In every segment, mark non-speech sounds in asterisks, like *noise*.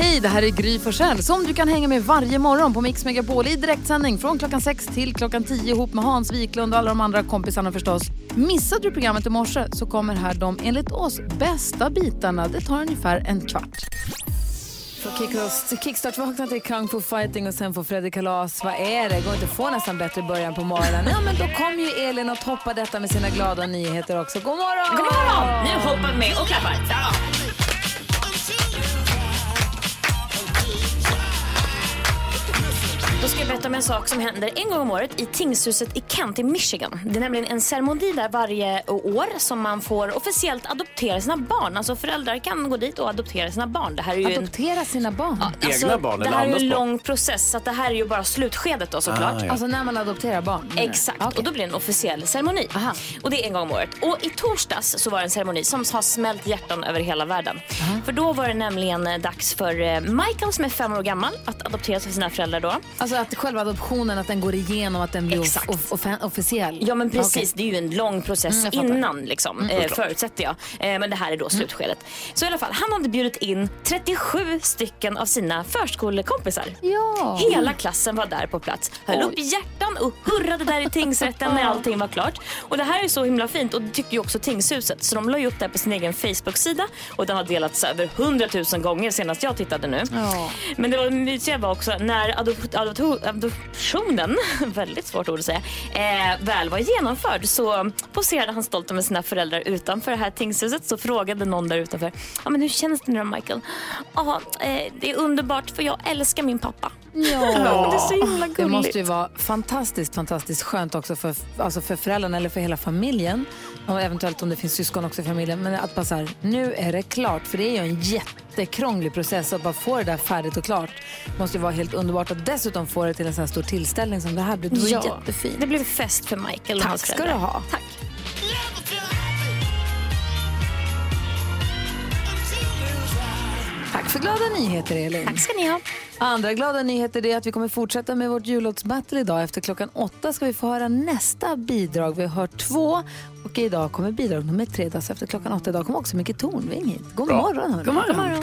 Hej, det här är Gry Forssell som du kan hänga med varje morgon på Mix Megapol i direktsändning från klockan 6 till klockan 10 ihop med Hans Wiklund och alla de andra kompisarna förstås. Missade du programmet i morse så kommer här de enligt oss bästa bitarna. Det tar ungefär en kvart. Kickstart, vakna till Kung Fu Fighting och sen får Fredrik Kalas. Vad är det? Går inte att få nästan bättre början på morgonen? Ja, men då kom ju Elin och toppar detta med sina glada nyheter också. God morgon! God morgon! Nu hoppar vi med och klappar. Ja. Då ska jag berätta om en sak som händer en gång om året i tingshuset i Kent i Michigan. Det är nämligen en ceremoni där varje år som man får officiellt adoptera sina barn. Alltså föräldrar kan gå dit och adoptera sina barn. Det här är ju en... Adoptera sina barn? Ja, alltså, barn Det eller här är ju en barn? lång process så det här är ju bara slutskedet då såklart. Ah, ja. Alltså när man adopterar barn? du? Exakt, Okej. och då blir det en officiell ceremoni. Aha. Och det är en gång om året. Och i torsdags så var det en ceremoni som har smält hjärtan över hela världen. För då var det nämligen dags för eh, Michael som är fem år gammal att adopteras av sina föräldrar då. Alltså att själva adoptionen, att den går igenom, att den blir Exakt. off- off- officiell? Ja men precis, Okej. det är ju en lång process Mm, innan liksom, eh, förutsätter jag. Eh, men det här är då slutskedet. Så i alla fall, han hade bjudit in 37 stycken av sina förskolekompisar. Ja. Hela klassen var där på plats. Höll upp hjärtan och hurrade där i tingsrätten när allting var klart. Och det här är så himla fint och det tycker ju också tingshuset. Så de la ju upp det här på sin egen Facebook-sida och den har delats över 100 000 gånger senast jag tittade nu. Ja. Men det var mysiga var också när adop- adoptionen, *laughs* väldigt svårt ord att säga, eh, väl var genomförd så poserade han stolt med sina föräldrar utanför det här tingshuset. Så frågade någon där utanför, ja men hur känns det nu Michael? Ja, eh, det är underbart för jag älskar min pappa. Ja. *laughs* Det är så himla gulligt. Det måste ju vara fantastiskt, fantastiskt skönt också för, alltså för föräldrarna eller för hela familjen. Och eventuellt om det finns syskon också i familjen. Men att bara så här, nu är det klart. För det är ju en jättekrånglig process att bara få det där färdigt och klart. Det måste ju vara helt underbart att dessutom få det till en sån här stor tillställning som det här blir. Det var Ja, jättefint. Det blev fest för Michael och Tack ska du ha. Tack. Tack för glada nyheter, Elin. Tack ska ni ha. Andra glada nyheter är att vi kommer fortsätta med vårt jullåtsbattle idag. Efter klockan åtta ska vi få höra nästa bidrag. Vi har hört två och idag kommer bidrag nummer tre. Alltså efter klockan åtta idag kommer också Micke Tornving hit. God morgon. hörni. God morgon.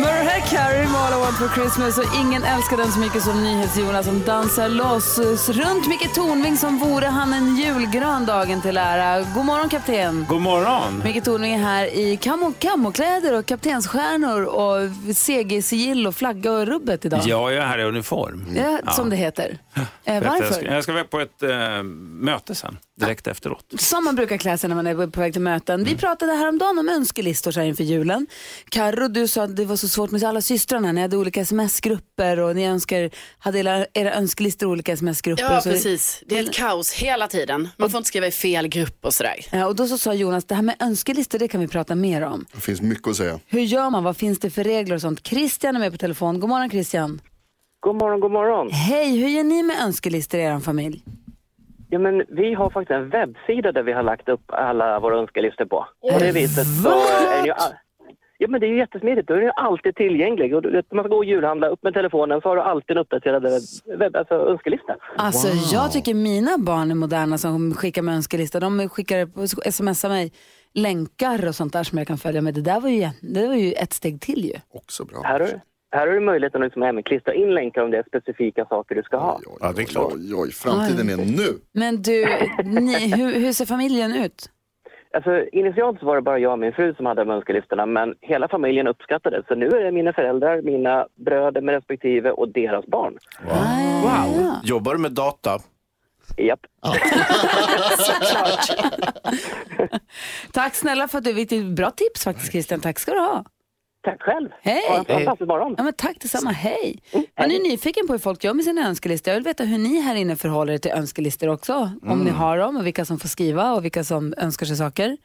Mariah Carey med All I Want For Christmas och ingen älskar den så mycket som NyhetsJonas som dansar loss runt Micke Tornving som vore han en julgran dagen till ära. God morgon kapten. God morgon! Micke Tornving är här i camo- kamokläder och kaptensstjärnor och segersigill och flagga och rubbet idag. Ja, jag är här i uniform. Ja, Som det heter. Eh, Jag varför? ska, jag ska vara på ett eh, möte sen, direkt efteråt. Som man brukar klä sig när man är på väg till möten. Vi pratade häromdagen om önskelistor så här inför julen. Carro, du sa att det var så svårt med alla systrarna. Ni hade olika sms-grupper och ni önskar, hade era, era önskelistor i olika sms-grupper. Ja, så- precis. Det är ett kaos hela tiden. Man får inte skriva i fel grupp och sådär. Ja, och då så sa Jonas, det här med önskelistor det kan vi prata mer om. Det finns mycket att säga. Hur gör man? Vad finns det för regler och sånt? Christian är med på telefon. God morgon Christian. God morgon, god morgon. Hej, hur gör ni med önskelistor i er familj? Ja, men vi har faktiskt en webbsida där vi har lagt upp alla våra önskelistor på. På det viset så är den ju... all- Ja, men det är ju jättesmidigt. Då är den ju alltid tillgänglig. Och du vet, man ska gå och julhandla upp med telefonen så har du alltid en uppdaterad webb, alltså önskelista. Alltså jag tycker mina barn är moderna som skickar med önskelistor. De skickar, smsar mig länkar och sånt där som jag kan följa med. Det där var ju, det var ju ett steg till ju. Också bra. Här har, du- här har du möjligheten att liksom även klistra in länkar om det är specifika saker du ska ha. Oj, oj, Ja, det är klart. Oj, oj, framtiden är nu. Men du, ni, hur, hur ser familjen ut? Alltså, initialt så var det bara jag och min fru som hade de önskelistorna men hela familjen uppskattade det. Så nu är det mina föräldrar, mina bröder med respektive och deras barn. Wow. Jobbar du med data? Japp. *laughs* *laughs* Tack snälla för att du fick bra tips faktiskt Christian. Tack ska du ha. Tack själv. Hej. Ha en fantastisk morgon. Ja, men tack detsamma, hej. Man är nyfiken på hur folk gör med sina önskelistor. Jag vill veta hur ni här inne förhåller er till önskelistor också. Om ni har dem och vilka som får skriva och vilka som önskar sig saker.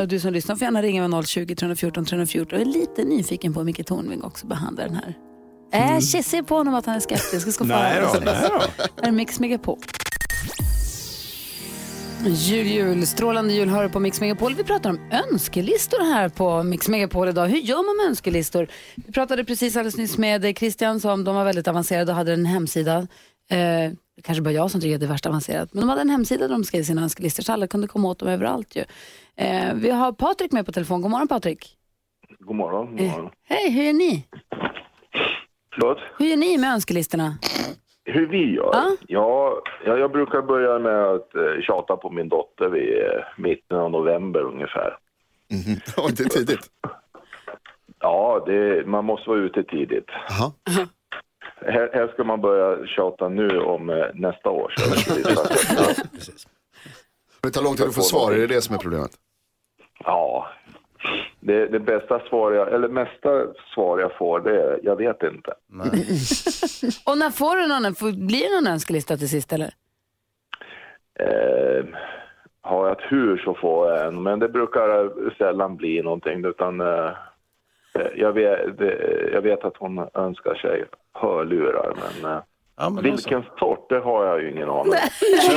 Och du som lyssnar får gärna ringa med 020 314 314. Jag är lite nyfiken på hur Micke Tornving också behandlar den här. Äh, se på honom att han är skeptisk. Jag ska få Nej höra. Här är Mix Megapol. Jul, jul, strålande jul hör du på Mix Megapol. Vi pratar om önskelistor här på Mix Megapol idag. Hur gör man med önskelistor? Vi pratade precis alldeles nyss med Christian som de var väldigt avancerade och hade en hemsida. Eh, det kanske bara jag som tycker att det är värst avancerat. Men de hade en hemsida där de skrev sina önskelistor så alla kunde komma åt dem överallt ju. Eh, vi har Patrik med på telefon. God morgon Patrik. God morgon. God morgon. Hej, hur är ni? Förlåt? Hur gör ni med önskelistorna? Hur vi gör? Ja. Ja, jag, brukar börja med att eh, tjata på min dotter vid eh, mitten av november ungefär. *laughs* Ja, det är tidigt. Ja, det, man måste vara ute tidigt. Aha. Här, här ska man börja tjata nu om eh, nästa önskelista. *laughs* Det tar lång tid att få svar, är det det som är problemet? Ja, det, det bästa svar jag, eller mesta svar jag får det är, jag vet inte. Och när får du någon, får- blir det någon önskelista till sist eller? Eh, har jag ett hur så får jag en, men det brukar sällan bli någonting utan eh, jag, vet, det, jag vet att hon önskar sig hörlurar men, eh, vilken sort det har jag ju ingen aning om.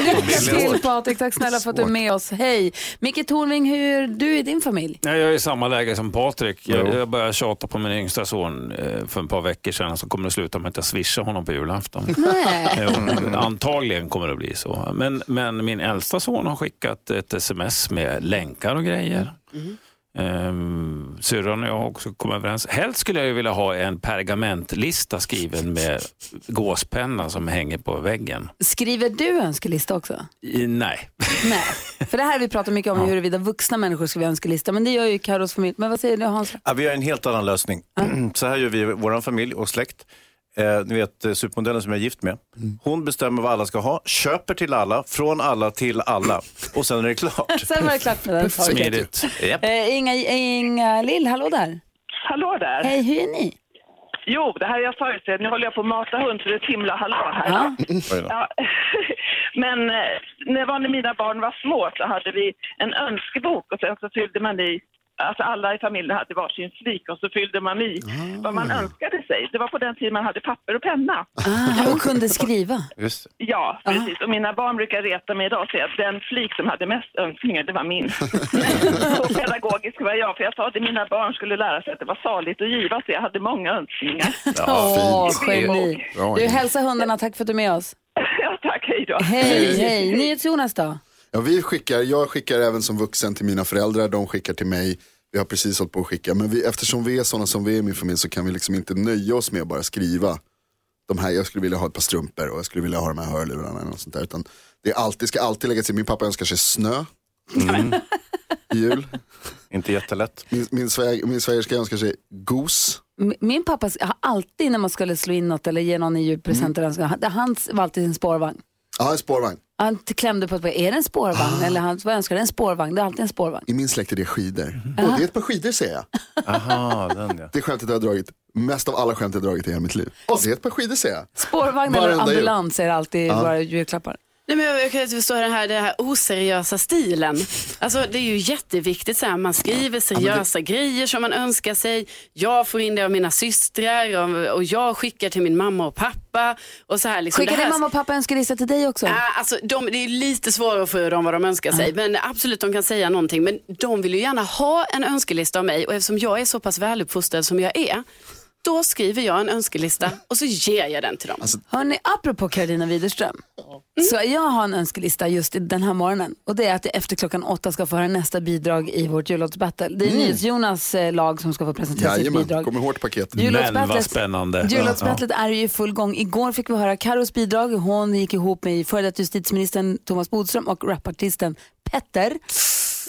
Lycka till Patrik, tack snälla för att du är med oss. Hej! Micke Tornving, hur är du i din familj? Jag är i samma läge som Patrik. Jag, jag började tjata på min yngsta son eh, för ett par veckor sedan så kommer det sluta med att jag swishar honom på julafton. Nej. Antagligen kommer det bli så. Men, men min äldsta son har skickat ett sms med länkar och grejer. Um, syrran och jag har också kommit överens. Helst skulle jag ju vilja ha en pergamentlista skriven med gåspenna som hänger på väggen. Skriver du önskelista också? I, nej. *laughs* Nej, för det här har vi pratat mycket om huruvida vuxna människor skriver önskelista, men det gör ju Carros familj. Men vad säger du Hans? Ja, vi har en helt annan lösning. *clears throat* Så här gör vi i vår familj och släkt. Eh, ni vet eh, supermodellen som jag är gift med. Hon bestämmer vad alla ska ha, köper till alla, från alla till alla. Och sen är det klart. *laughs* Sen var det klart med den saken. Smidigt. Japp. Eh, Inga, Inga Lill, hallå där. Hallå där. Hej, hur är ni? Jo, det här är jag förutsättning. Nu håller jag på att mata hund så det är ett himla hallå här. Ja. Ja. *laughs* Men eh, när var när mina barn var små så hade vi en önskebok och sen så fyllde man i Alltså alla i familjen hade varsin flik och så fyllde man i vad man önskade sig. Det var på den tiden man hade papper och penna. Ah, och kunde skriva. Just Ja, precis. Och mina barn brukar reta mig idag och säga att den flik som hade mest önskningar, det var min. *laughs* så pedagogisk var jag, för jag sa att mina barn skulle lära sig att det var saligt att giva, så jag hade många önskningar. Åh, min geni. Du, hälsa hundarna, tack för att du är med oss. *laughs* Ja, tack. Hej då. Hej, hej. NyhetsJonas då? Ja, vi skickar, jag skickar även som vuxen till mina föräldrar, de skickar till mig. Vi har precis hållit på att skicka, men vi, eftersom vi är sådana som vi är i min familj så kan vi liksom inte nöja oss med att bara skriva de här, jag skulle vilja ha ett par strumpor och jag skulle vilja ha de här hörlurarna eller något sånt där. Utan det är alltid, ska alltid lägga till, min pappa önskar sig snö i *laughs* jul. Inte jättelätt. Min, min, sväg, min svägerska önskar sig gos. Min pappa har alltid när man skulle slå in något eller ge någon en julpresent, önska, han- hans var alltid en spårvagn. Ja, en spårvagn. Han klämde på att är det en spårvagn eller han, vad önskar du? En spårvagn, det är alltid en spårvagn. I min släkt är det skidor. Och det är ett par skidor säger jag. Aha, den ja. Det skämtet jag har dragit, mest av alla skämt jag har dragit i hela mitt liv. Och det är ett par skidor säger jag. Spårvagn eller ambulans är alltid Ja. våra julklappar. Nej, men jag kan inte förstå den här, den här oseriösa stilen. Alltså, det är ju jätteviktigt. Så här, man skriver seriösa grejer som man önskar sig. Jag får in det av mina systrar och, och jag skickar till min mamma och pappa. Och så här, liksom, Skickar det här, din mamma och pappa önskelista till dig också? Ja, alltså, de, det är lite svårare för dem vad de önskar sig. Men absolut, de kan säga någonting. Men de vill ju gärna ha en önskelista av mig. Och eftersom jag är så pass väluppfostrad som jag är, då skriver jag en önskelista och så ger jag den till dem. Hörni, apropå Karolina Widerström. Så jag har en önskelista just den här morgonen. Och det är att jag efter klockan åtta ska få höra nästa bidrag i vårt jullåtsbattle. Det är Mm. NyhetsJonas eh, lag som ska få presentera sitt Jajamän, bidrag. kommer hårt paket. Men vad spännande. Jullåtsbattlet är ju i full gång. Igår fick vi höra Karos bidrag. Hon gick ihop med före detta justitieministern Thomas Bodström och rapartisten Petter.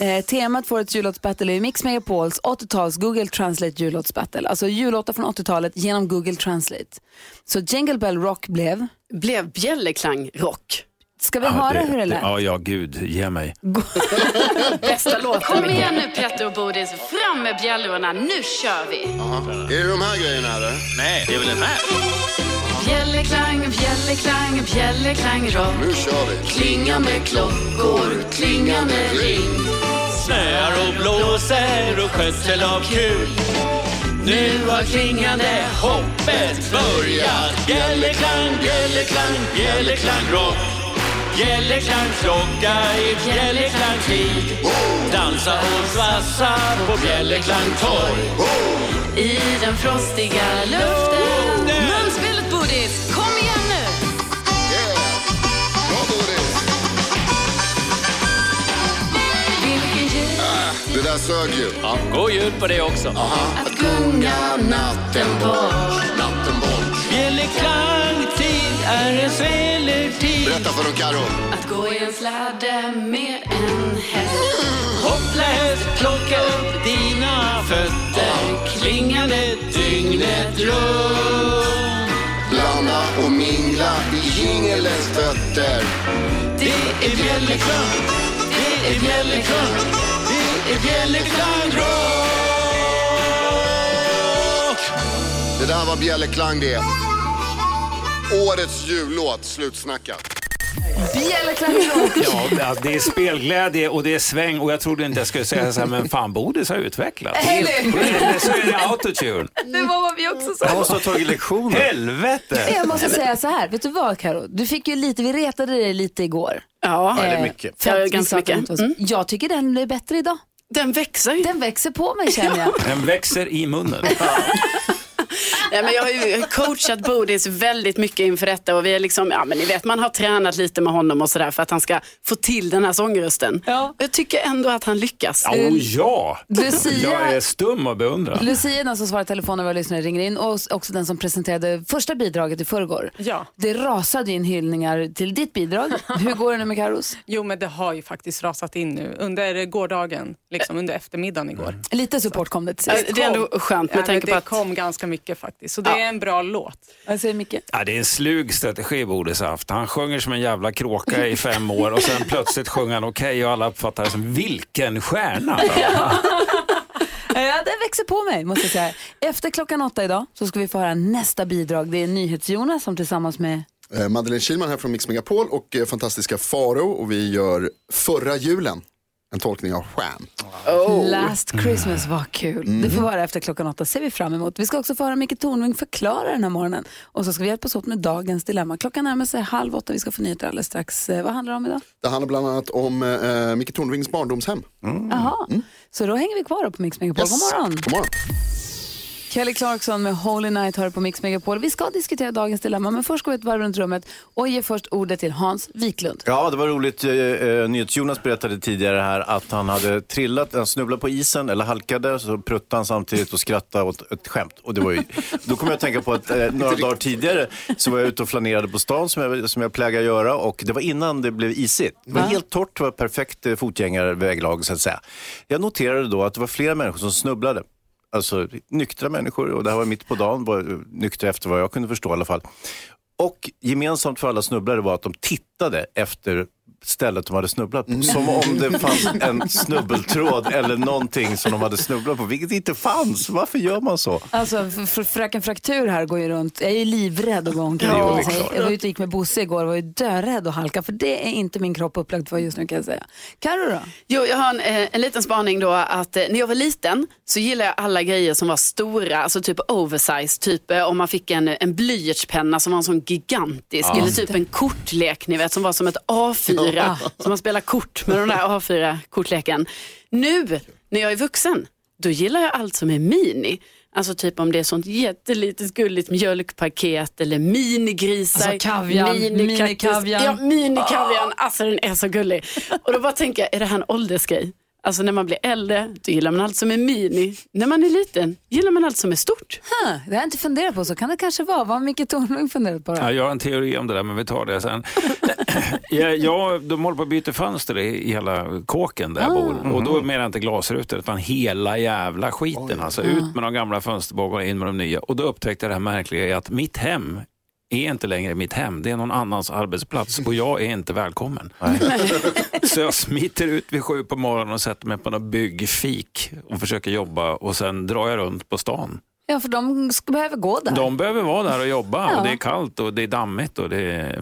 Eh, temat för ett jullåtsbattle är Mix Megapols 80-tals Google Translate jullåtsbattle. Alltså jullåtar från 80-talet genom Google Translate. Så Jingle Bell Rock blev? Blev bjällerklang rock. Ska vi höra hur det lät? Ja, ja, gud, ge mig. *laughs* Bästa låten. Kom igen nu Petter och Bodis, fram med bjällrorna, nu kör vi! Är det de här grejerna eller? Nej, det är väl den här. Bjällerklang, bjällerklang, bjällerklang rock. Nu kör vi. Klinga med klockor, klinga med ring. Snöar och blåser och skötsel av kul. Nu har klingande hoppet börjat. Bjällerklang, bjällerklang, bjällerklang rock. Bjällerklangklocka i bjällerklangtid. Dansa och svassa på Bjällerklangtorg. I den frostiga luften. Munspelet Bodis, Det där sög ju. Ja, god jul på det också. Att gunga natten bort. Natten bort. Bjällerklangtid är en svelertid. Berätta för dem Karo. Att gå i en släde med en häst. Hoppla häst, plocka upp dina fötter. Klingande dygnet runt. Blanda och mingla i djingelens fötter. Det är bjällerklang, det är bjällerklang, det är bjällerklang Det där var Bjällerklang det. Årets jullåt, slutsnackat. Ja, ja, det är spelglädje och det är sväng och jag trodde inte jag skulle säga så här, men fan Bodis har utvecklats. Eller Så är det autotune. Det var vad vi också sa. Han måste ha tagit lektioner. Helvete! Jag måste säga så här, vet du vad Karo? Du fick ju lite, vi retade dig lite igår. Ja, det är mycket. för att Ja, vi ganska mycket. så- Jag tycker den är bättre idag. Den växer ju. Den växer på mig känner jag. Den växer i munnen. *laughs* Nej, men jag har ju coachat Bodis väldigt mycket inför detta och vi är liksom, ja men ni vet man har tränat lite med honom och sådär för att han ska få till den här sångrösten. Ja. Och Jag tycker ändå att han lyckas. Oh ja! Lucia- Jag är stum och beundrar. Lucia är den som svarar i telefon när våra lyssnare ringer in och också den som presenterade första bidraget i förrgår. Ja. Det rasade in hyllningar till ditt bidrag. Hur går det nu med Karos? *laughs* Jo, men det har ju faktiskt rasat in nu under gårdagen, liksom under eftermiddagen igår. Lite support kom det till sist. Det är ändå skönt med Ja, tanke det på att kom ganska mycket faktiskt, så det är en bra låt. Vad säger Micke? Ja, det är en slug strategi Bodis haft. Han sjunger som en jävla kråka i fem år och sen plötsligt sjunger han okej och alla uppfattar det som vilken stjärna. *laughs* Ja, den växer på mig måste jag säga. Efter klockan åtta idag så ska vi få höra nästa bidrag. Det är NyhetsJonas som tillsammans med Eh, Madeleine Kilman här från Mix Megapol och eh, fantastiska Faro och vi gör Förra julen. En tolkning av Stjärn. Oh. Last Christmas var kul. Det får vara efter klockan åtta, ser vi fram emot. Vi ska också få höra Micke Tornving förklara den här morgonen. Och så ska vi hjälpas åt med dagens dilemma. Klockan närmar sig halv åtta, vi ska få nyheter alldeles strax. Eh, Vad handlar det om idag? Det handlar bland annat om eh, Micke Tornvings barndomshem. Jaha, så då hänger vi kvar på Mix Megapol. God morgon! God morgon. Kelly Clarkson med Holy Night hör på Mix Megapol. Vi ska diskutera dagens dilemma, men först går vi ett varv runt rummet och ger först ordet till Hans Wiklund. Ja, det var roligt. Eh, eh, NyhetsJonas berättade tidigare här att han hade trillat, han snubblade på isen eller halkade, så pruttade han samtidigt och skrattade åt ett skämt. Och det var ju, då kom jag att tänka på att eh, *laughs* några dagar tidigare så var jag ute och flanerade på stan som jag, som jag plägar göra och det var innan det blev isigt. Det var Va? helt torrt, det var perfekt fotgängarväglag så att säga. Jag noterade då att det var flera människor som snubblade. Alltså nyktra människor och det här var mitt på dagen, var nyktra efter vad jag kunde förstå i alla fall. Och gemensamt för alla snubblare var att de tittade efter stället de hade snubblat på. Som om det fanns en snubbeltråd eller någonting som de hade snubblat på, vilket inte fanns. Varför gör man så? Alltså, fröken Fraktur här går ju runt. Jag är ju livrädd att gå omkring. Ja, klart. jag var ute och gick med Bosse igår och var ju dörädd att halka. För det är inte min kropp upplagd för just nu kan jag säga. Carro då? Jo, jag har en, eh, en liten spaning då att eh, när jag var liten så gillade jag alla grejer som var stora, alltså typ oversize, typ eh, om man fick en, en blyertspenna som var en sån gigantisk, Ja. eller typ en kortlek ni vet som var som ett A4, Ja. som man spelar kort med den där A4-kortleken. Nu när jag är vuxen, då gillar jag allt som är mini. Alltså typ om det är sånt jättelitet gulligt mjölkpaket eller minigrisar. Alltså kavian, minikavian. Ja, minikavian. Alltså den är så gullig. Och då bara tänker jag, är det här en åldersgrej? Alltså när man blir äldre, då gillar man allt som är mini. När man är liten, gillar man allt som är stort. Huh, det har jag inte funderat på, så kan det kanske vara. Vad har Micke Tornving funderat på då? Ja, jag har en teori om det där, men vi tar det sen. *laughs* jag, jag, de håller på att byta fönster i, i hela kåken där jag Ah. bor. Och då menar jag inte glasrutor, utan hela jävla skiten. Alltså ut med de gamla fönsterbågarna, in med de nya. Och då upptäckte jag det här märkliga i att mitt hem är inte längre mitt hem. Det är någon annans arbetsplats och jag är inte välkommen. *laughs* Så jag smiter ut vid sju på morgonen och sätter mig på något byggfik och försöker jobba och sen drar jag runt på stan. Ja, för de ska, behöver gå där. De behöver vara där och jobba Ja. och det är kallt och det är dammigt och det är,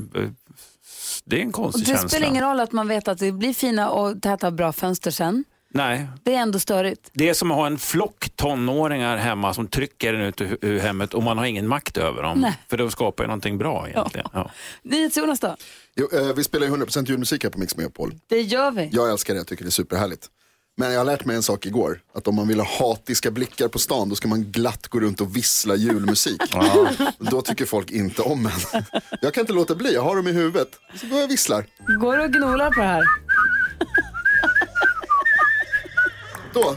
det är en Och konstig det känsla. spelar ingen roll att man vet att det blir fina och täta bra fönster sen. Nej, Det är ändå störigt. det är som att ha en flock tonåringar hemma som trycker en ut ur, ur hemmet och man har ingen makt över dem. Nej. För de skapar ju någonting bra egentligen. Ja. NyhetsJonas då? Jo, eh, vi spelar ju 100% julmusik här på Mix Megapol. Det gör vi. Jag älskar det, jag tycker det är superhärligt. Men jag har lärt mig en sak igår, att om man vill ha hatiska blickar på stan då ska man glatt gå runt och vissla julmusik. *laughs* Då tycker folk inte om en. Jag kan inte låta bli, jag har dem i huvudet. Så går jag och visslar. Går du och gnolar på det här? Då,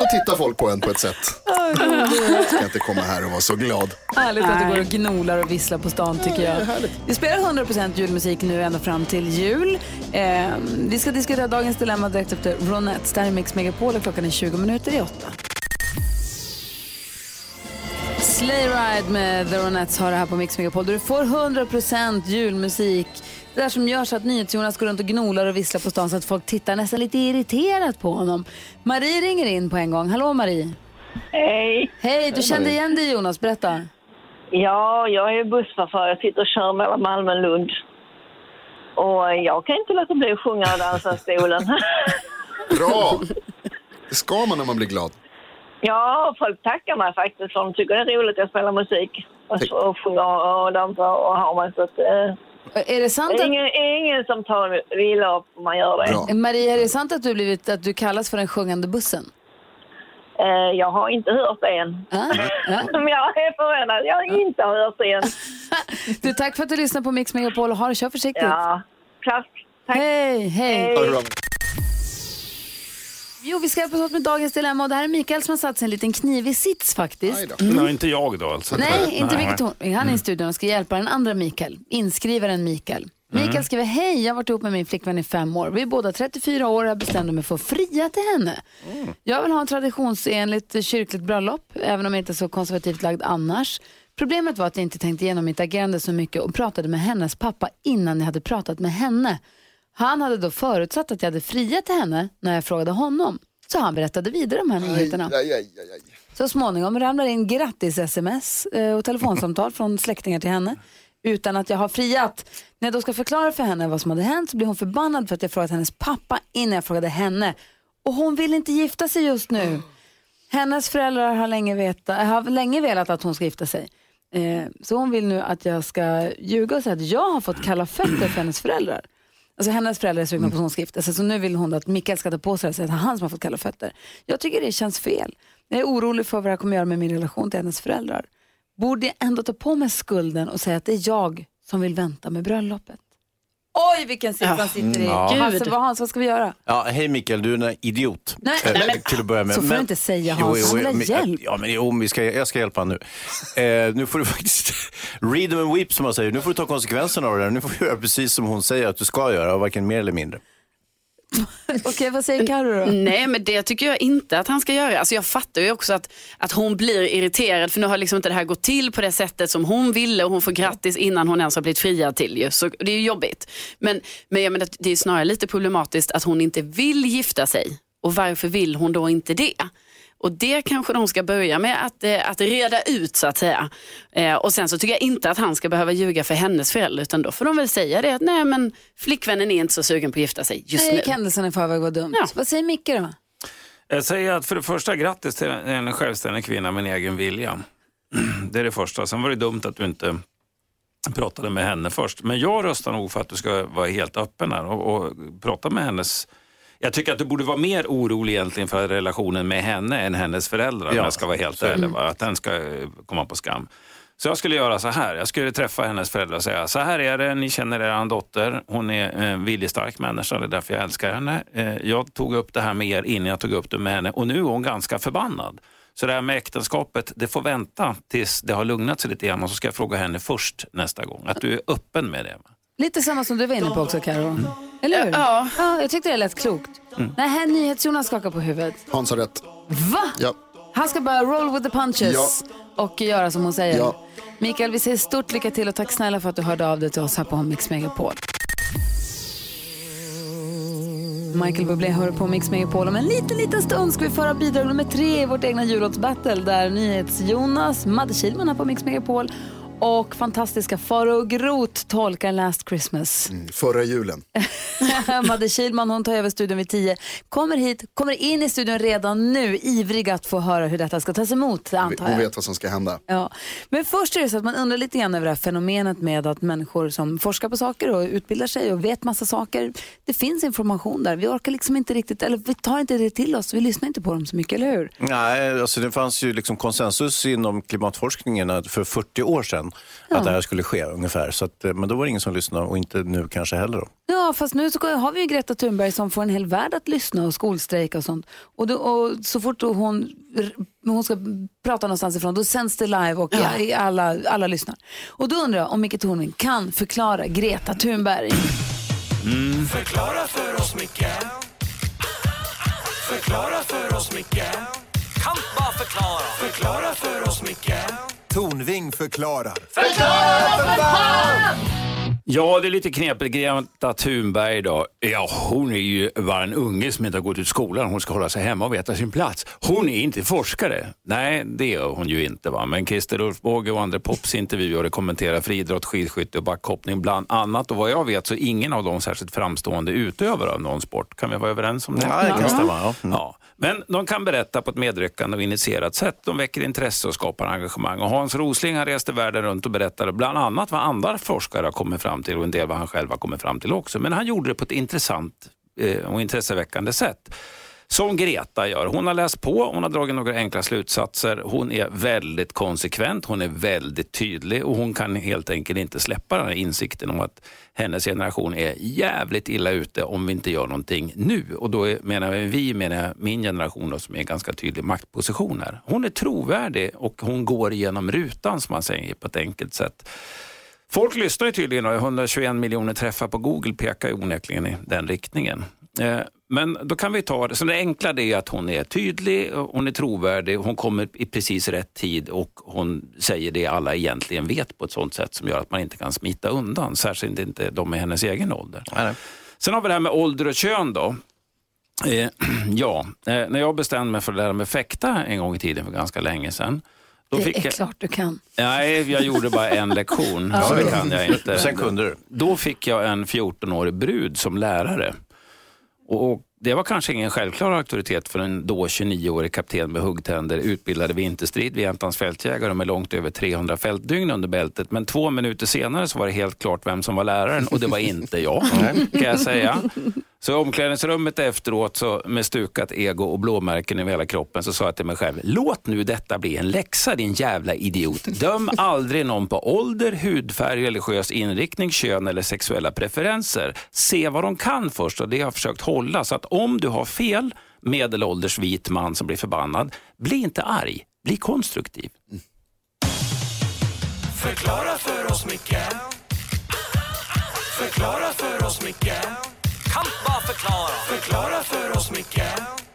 då tittar folk på en på ett sätt. Jag ska inte komma här och vara så glad. Härligt att du går och gnolar och visslar på stan tycker jag. Vi spelar 100% julmusik nu ända fram till jul. Eh, vi ska diskutera dagens dilemma direkt efter Ronettes. Där är Mix Megapol och klockan är 20 minuter i åtta. Sleigh Ride med The Ronettes har det här på Mix Megapol. Du får 100% julmusik. Det där som gör så att NyhetsJonas går runt och gnolar och visslar på stan så att folk tittar nästan lite irriterat på honom. Marie ringer in på en gång. Hallå Marie. Hej. Hej, du kände igen dig Jonas. Berätta. Ja, jag är busschaufför. Jag sitter och kör mellan Malmö och Lund. Och jag kan inte låta bli att sjunga och dansa i stolen. *laughs* Bra! Det ska man när man blir glad. ja, folk tackar mig faktiskt för de tycker det är roligt att jag spelar musik. Och, så- och sjunger och dansar och har mig. Så att, eh, Är det sant att... ingen, ingen som tar illa upp om man gör det. Maria, är det sant att du, blivit, att du kallas för den sjungande bussen? Eh, jag har inte hört det än. Men jag är förvånad. Jag har inte hört det än. Du, tack för att du lyssnar på Mix Megapol och ha det, kör försiktigt. Ja, klass. Hej, hej. Hej. Jo, vi ska hjälpas åt med dagens dilemma och det här är Mikael som har satt sig en liten knivig sits faktiskt. Nej, inte jag då alltså. Nej, inte. Mikael Tornving. Han är i studion och ska hjälpa den andra Mikael, inskrivaren Mikael. Mikael Mm. skriver, hej, jag har varit ihop med min flickvän i fem år. Vi är båda 34 år och jag bestämde mig för att fria till henne. Jag vill ha en traditionsenligt kyrkligt bröllop, även om jag inte är så konservativt lagd annars. Problemet var att jag inte tänkte igenom mitt agerande så mycket och pratade med hennes pappa innan jag hade pratat med henne. Han hade då förutsatt att jag hade friat till henne när jag frågade honom. Så han berättade vidare de här nyheterna. Aj, aj, aj. Så småningom ramlar in grattis-sms eh, och telefonsamtal *laughs* från släktingar till henne utan att jag har friat. När jag då ska förklara för henne vad som hade hänt så blir hon förbannad för att jag frågat hennes pappa innan jag frågade henne. Och hon vill inte gifta sig just nu. Hennes föräldrar har länge, veta, har länge velat att hon ska gifta sig. Eh, så hon vill nu att jag ska ljuga och säga att jag har fått kalla fötter för hennes föräldrar. Alltså hennes föräldrar är sugna på ska gifta sig så nu vill hon att Mikael ska ta på sig det och säga att det är han som har fått kalla fötter. Jag tycker det känns fel. Jag är orolig för vad det här kommer göra med min relation till hennes föräldrar. Borde jag ändå ta på mig skulden och säga att det är jag som vill vänta med bröllopet? Oj, vilken sits han sitter i. Mm, ja. Hans, vad, Hans, vad ska vi göra? Ja, hej Mikael, du är en idiot. Nej, Eh, nej, men- till att börja med. så får du inte säga, Hans. Han vill ha men- hjälp. Ja, men jo, vi ska, jag ska hjälpa honom nu. Eh, nu får du *laughs* faktiskt, read them and weep som man säger. Nu får du ta konsekvenserna av det där. Nu får du göra precis som hon säger att du ska göra, och varken mer eller mindre. *laughs* Okej, vad säger Carro då? Nej, men det tycker jag inte att han ska göra. Alltså jag fattar ju också att, att hon blir irriterad för nu har liksom inte det här gått till på det sättet som hon ville och hon får grattis innan hon ens har blivit friad till ju. Så det är ju jobbigt. Men, men jag menar, det är snarare lite problematiskt att hon inte vill gifta sig. Och varför vill hon då inte det? Och det kanske de ska börja med att, eh, att reda ut så att säga. Eh, och sen så tycker jag inte att han ska behöva ljuga för hennes föräldrar utan då får de väl säga det att nej men flickvännen är inte så sugen på att gifta sig just Nej, nu. gick händelsen i förväg var dumt. Vad säger Micke då? Jag säger att för det första grattis till en självständig kvinna med en egen vilja. *clears throat* Det är det första. Sen var det dumt att du inte pratade med henne först. Men jag röstar nog för att du ska vara helt öppen här och, och prata med hennes jag tycker att du borde vara mer orolig egentligen för relationen med henne än hennes föräldrar om Ja, jag ska vara helt ärlig. Va? Att den ska eh, komma på skam. Så jag skulle göra så här. Jag skulle träffa hennes föräldrar och säga, så här är det, ni känner er dotter. Hon är en viljestark människa, det är därför jag älskar henne. Eh, Jag tog upp det här med er innan jag tog upp det med henne och nu är hon ganska förbannad. Så det här med äktenskapet, det får vänta tills det har lugnat sig lite grann och så ska jag fråga henne först nästa gång. Att du är öppen med det. Lite samma som du var inne på också Karo. Eller hur? Ja. ja. Jag tyckte det lät klokt. Mm. Nej, här NyhetsJonas skakar på huvudet. Hans har rätt. Va? Ja. Han ska bara roll with the punches och göra som hon säger. Ja. Mikael, vi säger stort lycka till och tack snälla för att du hörde av dig till oss här på Mix Megapol. Michael Bublé hör på Mix Megapol. Om en liten, liten stund ska vi föra bidrag nummer tre i vårt egna jullåtsbattle där NyhetsJonas, Madde Kihlman här på Mix Megapol och fantastiska Farao Groth tolkar Last Christmas. Förra julen. *laughs* Madde Kilman, hon tar över studion vid 10. Kommer hit, kommer in i studion redan nu, ivrig att få höra hur detta ska tas emot, antar Hon jag. vet vad som ska hända. Ja. Men först är det så att man undrar lite grann över det här fenomenet med att människor som forskar på saker och utbildar sig och vet massa saker, det finns information där. Vi orkar liksom inte riktigt, eller vi tar inte det till oss, vi lyssnar inte på dem så mycket, eller hur? Nej, alltså det fanns ju liksom konsensus inom klimatforskningen för 40 år sedan att det här skulle ske ungefär. Så att, eh, men då var det ingen som lyssnade och inte nu kanske heller. Då. Ja, fast nu så har vi ju Greta Thunberg som får en hel värld att lyssna och skolstrejka och sånt. Och, då, och så fort då hon, hon ska prata någonstans ifrån, då sänds det live och ja. alla, alla lyssnar. Och då undrar jag om Micke Tornving kan förklara Greta Thunberg. Mm. Förklara för oss, Micke Förklara för oss, Micke Kan bara förklara Förklara för oss, Micke Tornving förklarar. Förklara för fan! Ja, det är lite knepigt. Greta Thunberg då. Ja, hon är ju bara en unge som inte har gått ut skolan. Hon ska hålla sig hemma och veta sin plats. Hon är inte forskare. Nej, det är hon ju inte. va. Men Christer Ulfbåge och andra Pops intervjuare kommenterar friidrott, skidskytte och backhoppning bland annat. Och vad jag vet så är ingen av dem särskilt framstående utövare av någon sport. Kan vi vara överens om det? Ja, det kan stämma, ja. Mm. ja. Men de kan berätta på ett medryckande och initierat sätt. De väcker intresse och skapar engagemang. Och Hans Rosling han reste världen runt och berättade bland annat vad andra forskare har kommit fram till och en del vad han själv har kommit fram till också. Men han gjorde det på ett intressant eh, och intresseväckande sätt. Som Greta gör. Hon har läst på, hon har dragit några enkla slutsatser. Hon är väldigt konsekvent, hon är väldigt tydlig och hon kan helt enkelt inte släppa den här insikten om att hennes generation är jävligt illa ute om vi inte gör någonting nu. Och då är, menar vi, menar jag min generation då, som är i en ganska tydlig maktposition här. Hon är trovärdig och hon går igenom rutan som man säger på ett enkelt sätt. Folk lyssnar ju tydligen och 121 miljoner träffar på Google pekar ju onekligen i den riktningen. Eh, men då kan vi ta det. Så det enkla är att hon är tydlig, hon är trovärdig, hon kommer i precis rätt tid och hon säger det alla egentligen vet på ett sånt sätt som gör att man inte kan smita undan. Särskilt inte de i hennes egen ålder. Sen har vi det här med ålder och kön då. Eh, *clears throat* ja, eh, när jag bestämde mig för att lära mig fäkta en gång i tiden för ganska länge sedan. Då det fick är jag... klart du kan. Nej, jag gjorde bara en *laughs* lektion. Ja. Så det kan jag inte. Sen kunde du. Då fick jag en 14-årig brud som lärare. Och det var kanske ingen självklar auktoritet för en då 29-årig kapten med huggtänder, utbildad i vinterstrid vid Jämtlands fältjägare med långt över 300 fältdygn under bältet. Men två minuter senare så var det helt klart vem som var läraren och det var inte jag, kan jag säga. Så i omklädningsrummet efteråt så med stukat ego och blåmärken över hela kroppen så sa jag till mig själv, låt nu detta bli en läxa din jävla idiot. Döm aldrig någon på ålder, hudfärg, religiös inriktning, kön eller sexuella preferenser. Se vad de kan först och det har jag försökt hålla. Så att om du har fel, medelålders vit man som blir förbannad, bli inte arg, bli konstruktiv. Förklara för oss, Micke Förklara för oss, Micke förklara Förklara för oss, Micke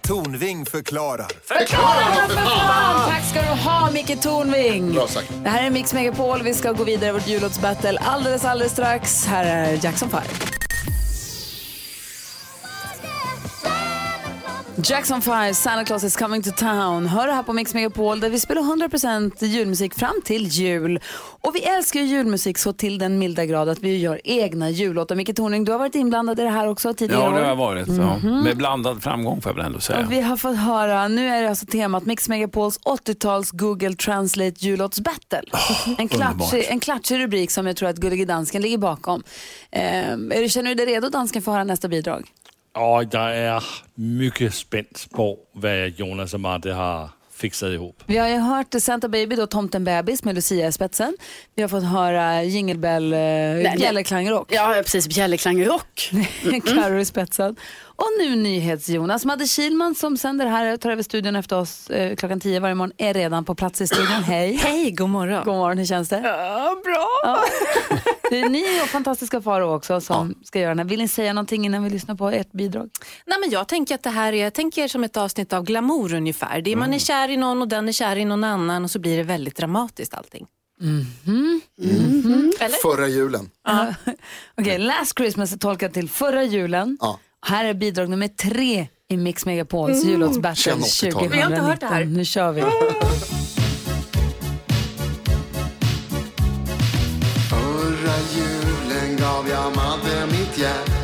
Tornving förklarar. Förklara för fan! Tack ska du ha, Micke Tornving. Bra sagt. Det här är Mix Megapol. Vi ska gå vidare i vårt jullåtsbattle alldeles, alldeles strax. Här är Jackson 5. Jackson 5, Santa Claus is coming to town. Hör det här på Mix Megapol där vi spelar 100% julmusik fram till jul. Och vi älskar ju julmusik så till den milda grad att vi gör egna jullåtar. Micke Tornving, du har varit inblandad i det här också tidigare Ja, det har jag varit. Ja. Med blandad framgång får jag väl ändå säga. Och vi har fått höra, nu är det alltså temat Mix Megapols 80-tals Google Translate jullåtsbattle. en, klatschig, en klatschig rubrik som jag tror att Gullige Dansken ligger bakom. Eh, är du, känner du dig redo Dansken för att höra nästa bidrag? Og jeg er mycket spændt på, hvad Jonas og Marte har fixat ihop. Vi har ju hört Santa Baby, då Tomten Bebis med Lucia i spetsen. Vi har fått höra Jingle Bell, eh, Bjällerklangrock. Ja, precis. Bjällerklangrock. *laughs* Carro i spetsen. Och nu NyhetsJonas. Madde Kilman som sänder här och tar över studion efter oss eh, klockan 10 varje morgon är redan på plats i studion. *clears throat* Hej! Hej, god morgon. God morgon, hur känns det? Ja, bra. Ja. Det är ni och fantastiska Faro också som ska göra den här. Vill ni säga någonting innan vi lyssnar på ert bidrag? Nej, men jag tänker att det här är jag tänker som ett avsnitt av Glamour ungefär. Det är, Man är kär i någon och den är kär i någon annan och så blir det väldigt dramatiskt allting. Mhm. Eller? Förra julen. Ja. *laughs* Okej, Last Christmas är tolkat till förra julen. Ja. Här är bidrag nummer tre i Mix Megapols Mm. jullåtsbattle Känn 80-talet. 2019. Vi har inte hört det här. Nu kör vi. Förra julen gav jag Madde mitt hjärta.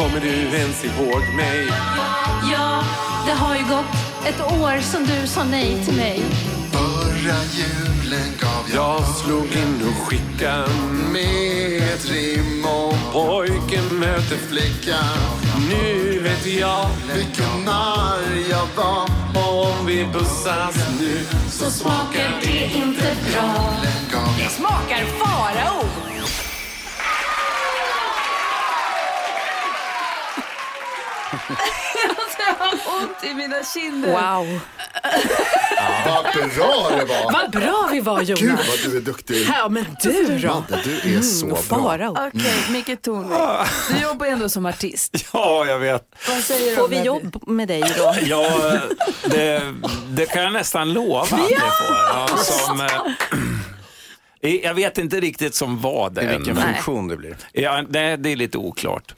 Kommer du ens ihåg mig? Ja, det har ju gått ett år som du sa nej till mig. Förra julen gav jag Jag slog in och skickade med ett rim om pojken möter flickan. Nu vet jag Vilken narr jag var. om vi pussas nu Så smakar det inte bra. Det smakar farao. Alltså, *laughs* jag har ont i mina kinder. Wow. Vad bra det var. Vad bra vi var Jonas. Gud vad du är duktig. Ja, men du då? Madde, du är så bra. Farao. Okej, Micke Tornving. Du jobbar ju ändå som artist. *laughs* Ja, jag vet. Vad säger du Får om vi det? jobb med dig då? Ja, det, det kan jag nästan lova att ni får. Ja, som, eh, *clears throat* jag vet inte riktigt som vad det I vilken funktion det blir. Ja, det, det är lite oklart.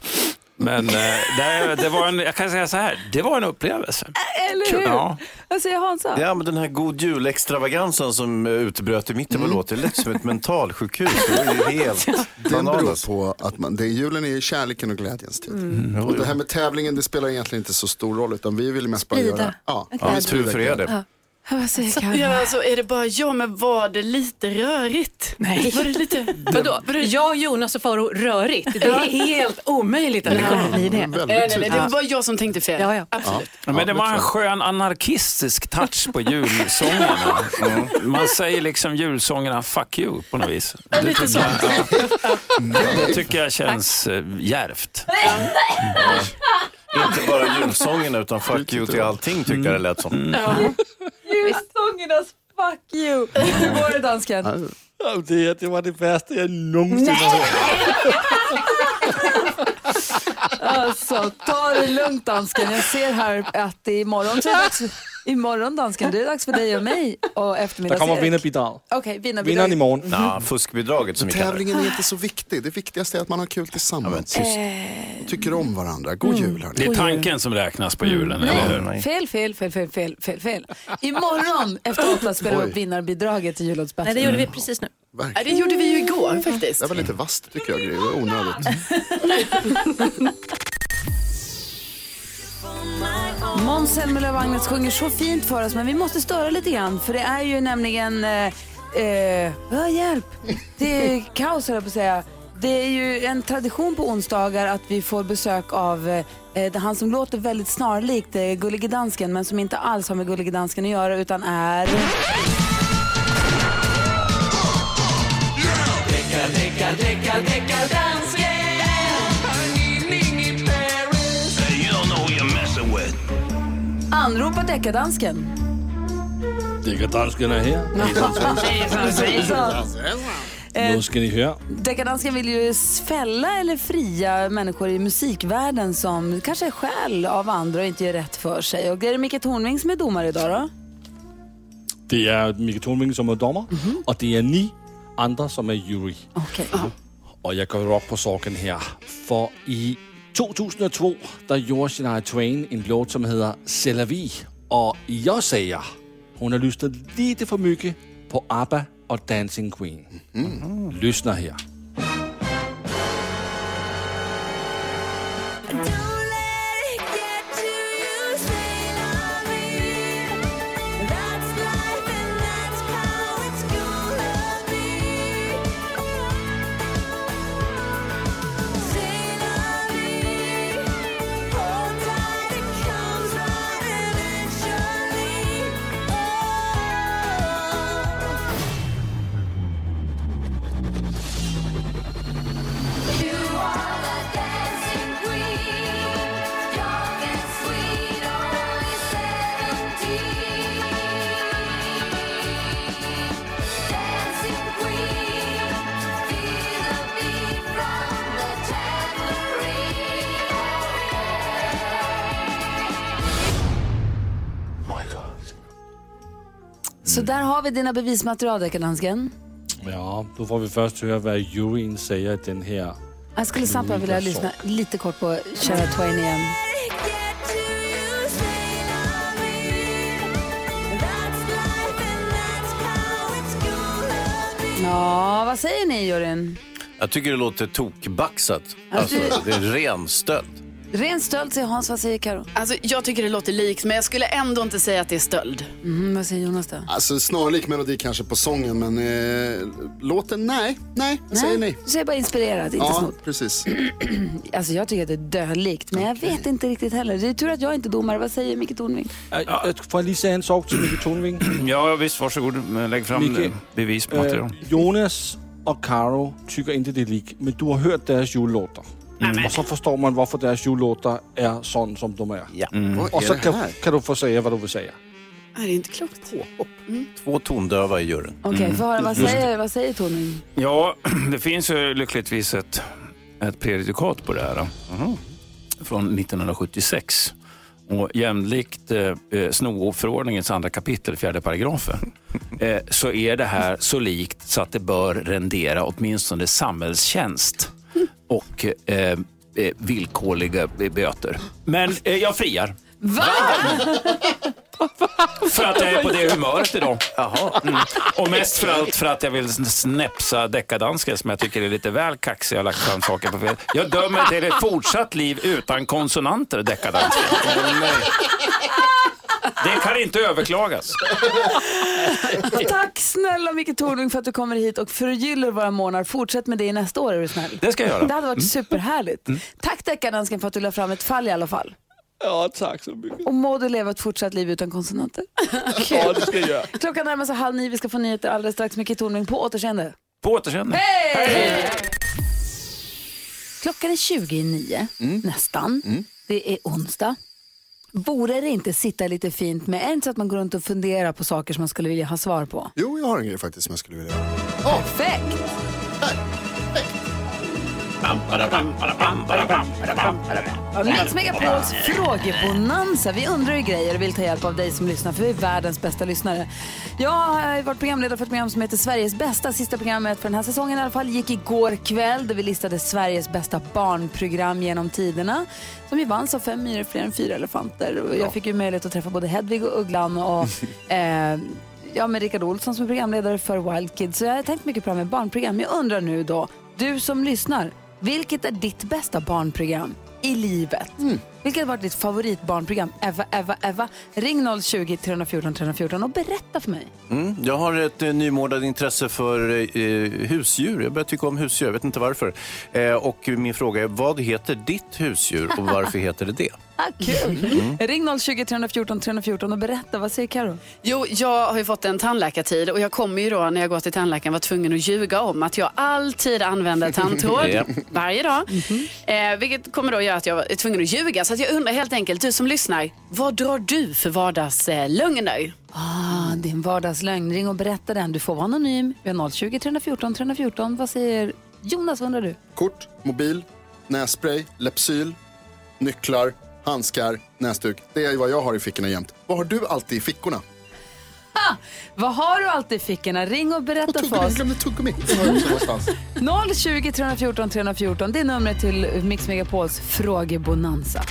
Men eh, det, det var en, jag kan säga så här, det var en upplevelse. Eller hur? Ja. Vad säger Hansa? Ja, men den här god jul-extravagansen som eh, utbröt i mitten på låten, det lät som ett mentalsjukhus. Det var ju *laughs* helt Den beror på att man, det, julen är kärleken och glädjens tid. Mm. Och det här med tävlingen, det spelar egentligen inte så stor roll, utan vi vill mest bara Sprida. göra... Ja, Ja, vi tur för er det. Ja. Vad säger Så, ja, alltså, är det bara jag, men var det lite rörigt? Nej. Var det lite... *laughs* Vadå? Jag, Jonas och Faro rörigt. Det är helt omöjligt att det kommer bli det. Nej, nej, nej, det var jag som tänkte fel. Ja, ja. Absolut. Men det var en skön anarkistisk touch på julsångerna. Mm. *laughs* Man säger liksom julsångerna fuck you på något vis. Det lite tycker så. jag, *laughs* ja. det tycker jag känns eh, djärvt. Inte bara julsångerna utan fuck you till allting tyckte jag det lät som. Ja. Fuck you. Hur var det dansken? Det, var det værste, jeg nogensinde har hørt. Alltså, ta det lugnt dansken. Jag ser här att det är imorgon så är det dags imorgon dansken, det är dags för dig och mig och eftermiddags kommer vinnarbidrag. Okej, vinnarbidrag. Vinderen i morgen. Ja, fuskbidraget som vi kallar det. Tävlingen är inte så viktig, det viktigaste är att man har kul tillsammans. Eh, Och tycker om varandra. God jul hörni. Det är tanken som räknas på julen, eller hur? Fel, fel, fel, fel, fel, fel, fel. Imorgon efter åtta spelar vi upp vinnarbidraget till Nej, jullåtsbattlet. det gjorde vi precis nu. Ja, det gjorde vi ju igår faktiskt. Det var lite vasst tycker jag. Det var onödigt. *laughs* Måns Zelmerlöw och Agnes sjunger så fint för oss men vi måste störa lite grann för det är ju nämligen, eh, eh, hjälp, det är kaos höll jag på att säga. Det är ju en tradition på onsdagar att vi får besök av eh, han som låter väldigt snarlikt eh, Gullige Dansken men som inte alls har med Gullige Dansken att göra utan är... Anropa deckardansken. Dækkerdansken er her. Nu skal ni høre. Deckardansken vill ju fälla eller fria människor i musikvärlden som kanske är skäl av andra och inte gör rätt för sig. Och är det Micke Tornving som är domare idag då? Det er Mikke Thornving, som er dommer, og det er ni andre, som er jury. Okay. Og jeg går op på sorgen her, for i 2002, der gjorde Shania Twain en låt, som hedder C'est la vie. Og jeg siger, hun har lyttet lidt for mycket på ABBA og Dancing Queen. Mm. Lyssna her. Så där har vi dina bevismaterial deckardansken. Ja, nu får vi først høre, hvad juryen siger i den her. Jag skulle snabbt vilja lyssna lite kort på Shania Twain igen. Ja, vad säger ni juryn? Jag tycker det låter tokbaxat. Alltså, du- det är ren stöld. Ren stöld säger Hans, vad säger Karo? Alltså, jag tycker det låter likt, men jag skulle ändå inte säga att det är stöld. Mm, vad säger Jonas då? Alltså snarlik melodi kanske på sången men eh, låten, nej, nej, jag säger nej. Du säger bara inspirerat, inte Ja, snott. precis. *clears throat* Alltså jag tycker att det är dödlikt, men jag vet inte riktigt heller. Det är tur att jag inte är domare. Vad säger Micke Tornving? Ja. Får jag lige säga en sak till Micke Tornving? *clears throat* Ja, visst, varsågod. Lägg fram Micke, eh, bevismaterial. Øh, Jonas och Karo tycker inte det är lik, men du har hört deras jullåtar. Och så förstår man varför deras jullåtar är sån som de är. Ja. Och så kan, kan du få säga vad du vill säga. Nej, det är inte klokt. Två tondöva i juryn. Okej, Mm. får höra, vad Just säger, vad säger Tornving? Ja, *clears throat* det finns ju lyckligtvis ett, ett prejudikat på det här. Från 1976. Och jämlikt eh, eh, SNO-förordningens andra kapitel, fjärde paragrafen, *laughs* eh, så är det här så likt så att det bör rendera åtminstone samhällstjänst och eh, eh, villkorliga böter. Men eh, jag friar. Va? *laughs* För att jag är på det humöret idag. Jaha. Mm. Och mest för allt för att jag vill snäpsa deckardansken som jag tycker är lite väl kaxig. Jag har lagt fram saker på fel. Jag dömer till ett fortsatt liv utan konsonanter, deckardansken. Det kan inte överklagas. *laughs* Tack snälla Micke Tornving för att du kommer hit och förgyller våra månader. Fortsätt med det i nästa år är du snäll. Det ska jag göra. Det hade varit Mm. superhärligt. Tack deckardansken för att du la fram ett fall i alla fall. Ja, tack så mycket. Och må du leva ett fortsatt liv utan konsonanter. *laughs* Ja, det ska jag göra. Klockan närmar sig halv nio. Vi ska få nyheter alldeles strax. Micke Tornving på återseende. På återseende. Hej! Klockan är 20 i nio, nästan. Det är onsdag. Vore det inte sitta lite fint med, inte så att man går runt och funderar på saker som man skulle vilja ha svar på? Jo, jag har en grej faktiskt som jag skulle vilja göra. Perfekt! Ja, Mix Megapols frågebonanza. Vi undrar ju grejer och vill ta hjälp av dig som lyssnar för vi är världens bästa lyssnare. Jag har varit programledare för ett program som heter Sveriges bästa. Sista programmet för den här säsongen i alla fall gick igår kväll där vi listade Sveriges bästa barnprogram genom tiderna. Som ju vanns av fem myror, fler än fyra elefanter. Och jag fick ju möjlighet att träffa både Hedvig och Ugglan och eh, ja, med Rickard Olsson som är programledare för Wild Kids. Så jag har tänkt mycket på det här med barnprogram. Jag undrar nu då, du som lyssnar, vilket är ditt bästa barnprogram i livet? Vilket har varit ditt favoritbarnprogram ever, ever, ever? Ring 020-314 314 och berätta för mig. Mm, jag har ett eh, nymordat intresse för eh, husdjur. Jag börjar tycka om husdjur, jag vet inte varför. Eh, och min fråga är, vad heter ditt husdjur och varför *laughs* heter det det? Ah, kul! Mm. Ring 020-314 314 och berätta. Vad säger Karo? Jo, jag har ju fått en tandläkartid och jag kommer ju då när jag går till tandläkaren vara tvungen att ljuga om att jag alltid använder tandtråd *laughs* Ja. varje dag. Eh, vilket kommer då göra att jag är tvungen att ljuga. Så att jag undrar helt enkelt, du som lyssnar, vad drar du för vardagslögner? Ah, din vardagslögn. Ring och berätta den. Du får vara anonym. Vi har 020-314 314. Vad säger Jonas, vad undrar du? Kort, mobil, nässpray, Lepsyl, nycklar, handskar, näsduk. Det är vad jag har i fickorna jämt. Vad har du alltid i fickorna? Ah, vad har du alltid i fickorna? Ring och berätta för tuggummi, oss. jag glömde tuggummi. Det har jag också någonstans. 020 314 314. Det är numret till Mix Megapols frågebonanza.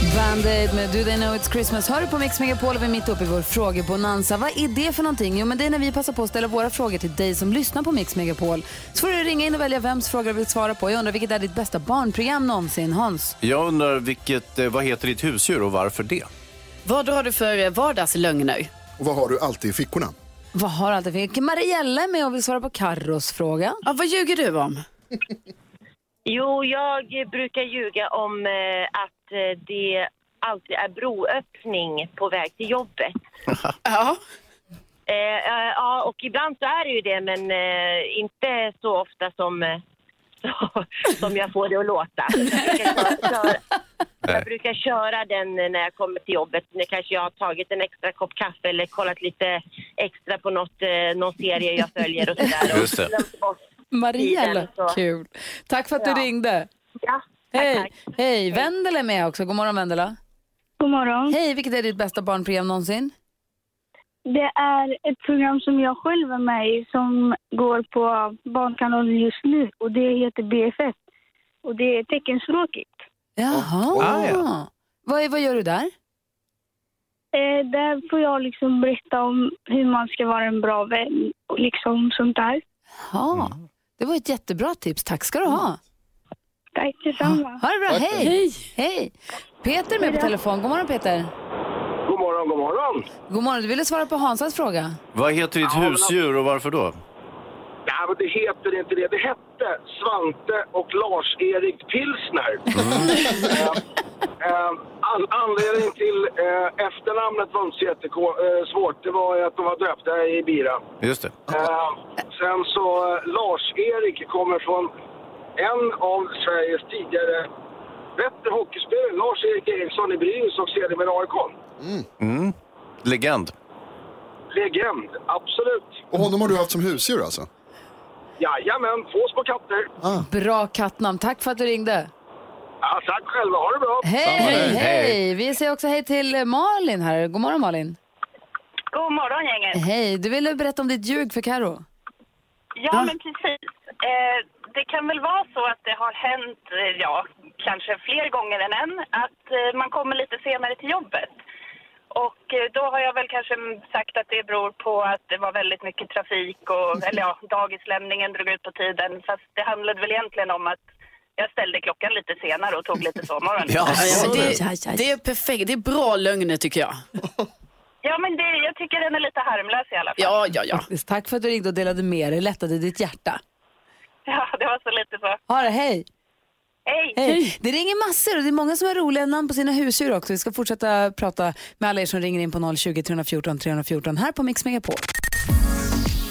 Band-Aid med Do They Know It's Christmas hör du på Mix Megapol och vi är mitt uppe i vår frågebonanza. Vad är det för någonting? Jo, men det är när vi passar på att ställa våra frågor till dig som lyssnar på Mix Megapol. Så får du ringa in och välja vems fråga du vill svara på. Jag undrar vilket är ditt bästa barnprogram någonsin? Hans? Jag undrar, vilket, eh, vad heter ditt husdjur och varför det? Vad drar du för eh, vardagslögner? Och vad har du alltid i fickorna? Vad har alltid för... Marielle är med och vill svara på Carros fråga. Ja, vad ljuger du om? Jo, jag brukar ljuga om eh, att eh, det alltid är broöppning på väg till jobbet. *laughs* ja. Eh, ja, och ibland så är det ju det, men eh, inte så ofta som, *laughs* så, som jag får det att låta. Jag brukar, köra, *laughs* jag brukar köra den när jag kommer till jobbet. När kanske jag har tagit en extra kopp kaffe eller kollat lite extra på något, eh, någon serie jag följer och sådär. Och glömt bort Så- kul. Tack för att Ja. du ringde. Ja, Hej, hej. Vendela är med också. God morgon Vendela. God morgon. Hej, vilket är ditt bästa barnprogram någonsin? Det är ett program som jag själv är med i som går på Barnkanalen just nu och det heter BFF. Och det är teckenspråkigt. Jaha. Ah, ja. vad, vad gör du där? Eh, där får jag liksom berätta om hur man ska vara en bra vän och liksom sånt där. Ja, det var ett jättebra tips. Tack ska du ha. Tack detsamma. Ha det bra, hej. hej! Hej! Peter är med på telefon. God morgon Peter. God morgon, god morgon. God morgon, du ville svara på Hansas fråga. Vad heter ditt husdjur och varför då? Nej, men det heter inte det. Det hette Svante och Lars-Erik Pilsner. *laughs* Eh, eh, an- anledningen till eh, efternamnet var inte så jättesvårt. Det var att de var döpta i bira. Just det. Eh, sen så eh, Lars-Erik kommer från en av Sveriges tidigare bättre hockeyspelare, Lars-Erik Eriksson i Brynäs och sedermera AIK. Mm. Legend. Legend, absolut. Och honom har du haft som husdjur alltså? Jajamän, två små katter. Bra kattnamn. Tack för att du ringde. Ja, tack själva, ha det bra. Hej, hej! Vi säger också hej till eh, Malin här. God morgon Malin. God morgon gänget. Hej, du ville berätta om ditt ljug för Karo. Ja, men precis. Eh, det kan väl vara så att det har hänt, eh, ja, kanske fler gånger än en, att eh, man kommer lite senare till jobbet. Och eh, då har jag väl kanske sagt att det beror på att det var väldigt mycket trafik och, eller ja, dagislämningen drog ut på tiden. Fast det handlade väl egentligen om att jag ställde klockan lite senare och tog lite sovmorgon. *laughs* Ja, det, det är perfekt. Det är bra lögner tycker jag. Ja, men det, jag tycker den är lite harmlös i alla fall. Ja, ja, ja. Tack för att du ringde och delade med dig. Lättade ditt hjärta. Ja, det var så lite så. Ha det, hej! Hej! Hej. Det ringer massor och det är många som har roliga namn på sina husdjur också. Vi ska fortsätta prata med alla er som ringer in på 020 314 314 här på Mix Megapol.